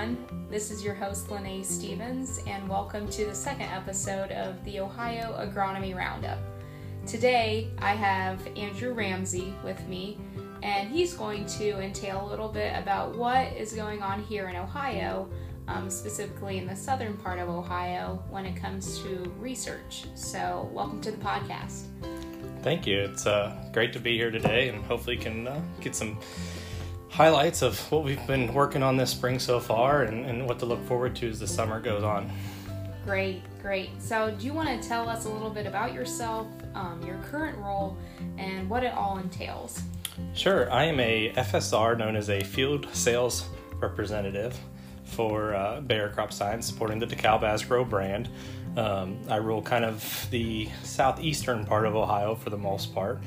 everyone. This is your host, Lene Stevens, and welcome to the second episode of the Ohio Agronomy Roundup. Today, I have Andrew Ramsey with me, and he's going to entail a little bit about what is going on here in Ohio, um, specifically in the southern part of Ohio, when it comes to research. So, welcome to the podcast. Thank you. It's uh, great to be here today, and hopefully, can uh, get some highlights of what we've been working on this spring so far and, and what to look forward to as the summer goes on. Great, great. So, do you want to tell us a little bit about yourself, um, your current role, and what it all entails? Sure. I am a FSR, known as a Field Sales Representative for uh, Bayer Crop Science, supporting the DeKalb Asgrow brand. Um, I rule kind of the southeastern part of Ohio for the most part,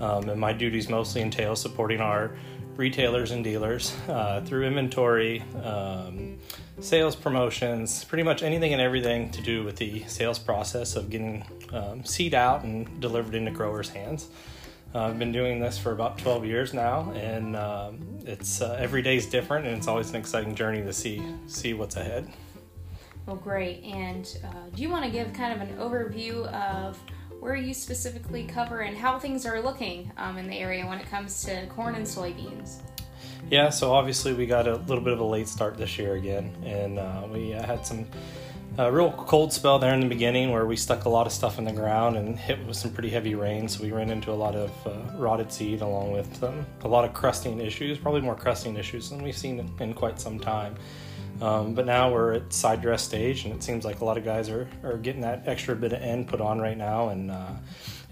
um, and my duties mostly entail supporting our retailers and dealers uh, through inventory, um, sales promotions, pretty much anything and everything to do with the sales process of getting um, seed out and delivered into growers' hands. Uh, I've been doing this for about 12 years now, and um, it's uh, every day is different, and it's always an exciting journey to see see what's ahead. Well, great. And uh, do you want to give kind of an overview of where you specifically cover and how things are looking um, in the area when it comes to corn and soybeans? Yeah, so obviously we got a little bit of a late start this year again, and uh, we uh, had some a real cold spell there in the beginning where we stuck a lot of stuff in the ground and hit with some pretty heavy rain. So we ran into a lot of uh, rotted seed along with um, a lot of crusting issues, probably more crusting issues than we've seen in, in quite some time. Um, but now we're at side dress stage, and it seems like a lot of guys are, are getting that extra bit of N put on right now. And uh,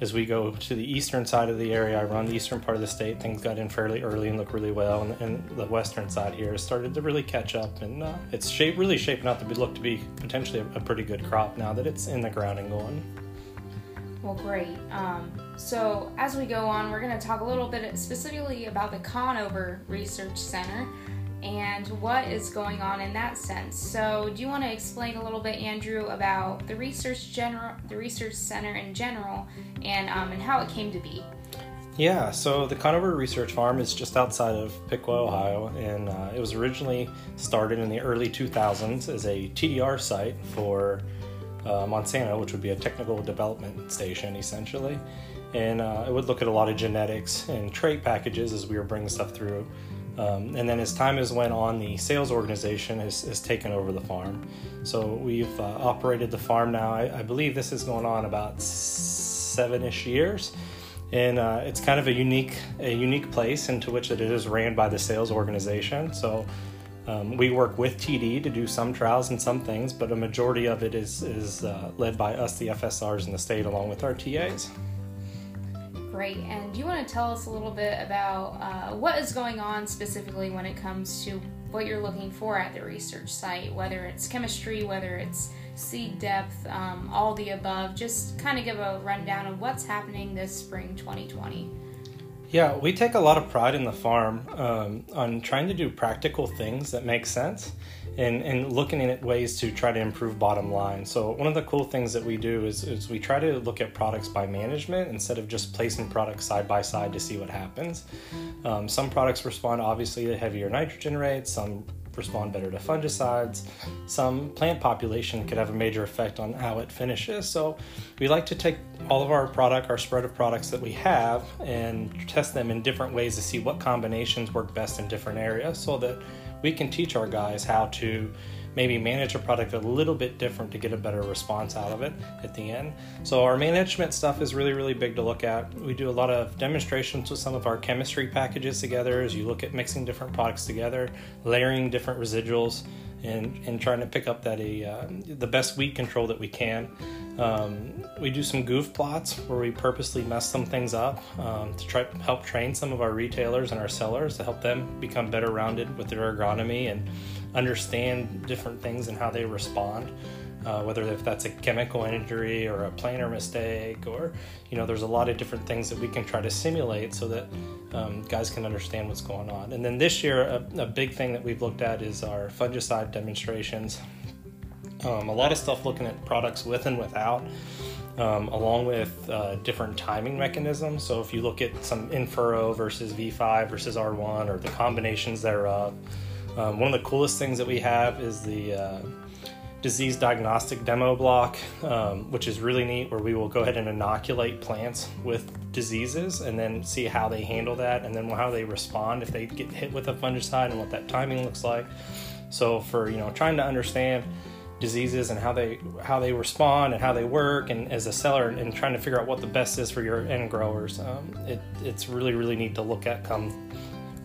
as we go to the eastern side of the area, I run the eastern part of the state. Things got in fairly early and look really well, and, and the western side here started to really catch up, and uh, it's shape, really shaping up to be, look to be potentially a, a, pretty good crop now that it's in the ground and going. Well, great. Um, so as we go on, we're going to talk a little bit specifically about the Conover Research Center and what is going on in that sense. So, do you want to explain a little bit, Andrew, about the research general, the research center in general, and um, and how it came to be? Yeah, so the Conover Research Farm is just outside of Piqua, Ohio, and uh, it was originally started in the early 2000s as a TDR site for uh, Monsanto, which would be a technical development station essentially. And uh, it would look at a lot of genetics and trait packages as we were bringing stuff through. Um, and then as time has went on, the sales organization has, has taken over the farm. So we've uh, operated the farm now. I, I, believe this is going on about seven-ish years, and uh, it's kind of a unique a unique place into which it is ran by the sales organization. So. Um, we work with TD to do some trials and some things, but a majority of it is is uh, led by us, the FSRs in the state, along with our TAs. Great. And do you want to tell us a little bit about uh, what is going on specifically when it comes to what you're looking for at the research site, whether it's chemistry, whether it's seed depth, um, all the above? Just kind of give a rundown of what's happening this spring 2020. Yeah, we take a lot of pride in the farm um, on trying to do practical things that make sense and, and looking at ways to try to improve bottom line. So, one of the cool things that we do is, is we try to look at products by management instead of just placing products side by side to see what happens. Um, some products respond obviously to heavier nitrogen rates, some respond better to fungicides. Some plant population could have a major effect on how it finishes. So we like to take all of our product, our spread of products that we have, and test them in different ways to see what combinations work best in different areas so that we can teach our guys how to maybe manage a product a little bit different to get a better response out of it at the end. So our management stuff is really really big to look at. We do a lot of demonstrations with some of our chemistry packages together as you look at mixing different products together, layering different residuals and, and trying to pick up that a uh, the best weed control that we can. Um, we do some goof plots where we purposely mess some things up um, to try help train some of our retailers and our sellers to help them become better rounded with their agronomy and understand different things and how they respond. Uh, whether if that's a chemical injury or a planter mistake or you know there's a lot of different things that we can try to simulate so that um, guys can understand what's going on. And then this year a, a, big thing that we've looked at is our fungicide demonstrations. Um, a lot of stuff looking at products with and without um, along with uh, different timing mechanisms. So if you look at some infurrow versus v5 versus r1 or the combinations thereof Um, one of the coolest things that we have is the uh, disease diagnostic demo block, um, which is really neat, where we will go ahead and inoculate plants with diseases and then see how they handle that and then how they respond if they get hit with a fungicide and what that timing looks like. So for you know trying to understand diseases and how they how they respond and how they work and as a seller and trying to figure out what the best is for your end growers um, it, it's really really neat to look at come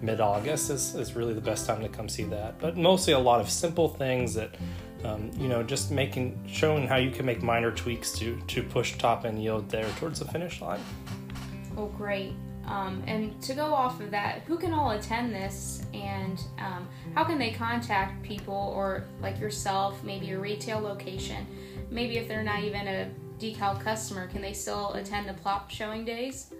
mid-august is, is really the best time to come see that but mostly a lot of simple things that um, you know, just making showing how you can make minor tweaks to to push top end yield there towards the finish line. Oh, great! Um, and to go off of that, who can all attend this, and um, how can they contact people or like yourself, maybe a retail location, maybe if they're not even a DeKalb customer, can they still attend the plop showing days?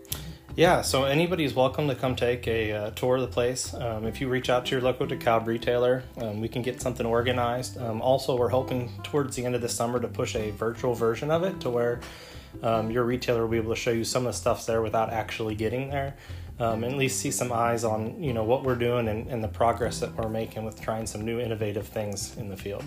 Yeah, so anybody's welcome to come take a uh, tour of the place. Um, if you reach out to your local DeKalb retailer, um, we can get something organized. Um, also, we're hoping towards the end of the summer to push a virtual version of it to where um, your retailer will be able to show you some of the stuff's there without actually getting there. Um, and at least see some eyes on you know what we're doing and, and the progress that we're making with trying some new innovative things in the field.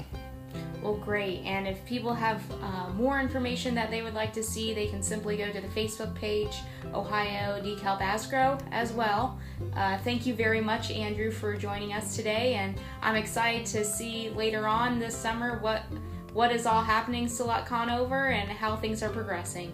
Well, great. And if people have uh, more information that they would like to see, they can simply go to the Facebook page, Ohio DeKalb Asgrow, as well. Uh, thank you very much, Andrew, for joining us today. And I'm excited to see later on this summer what what is all happening still at Conover and how things are progressing.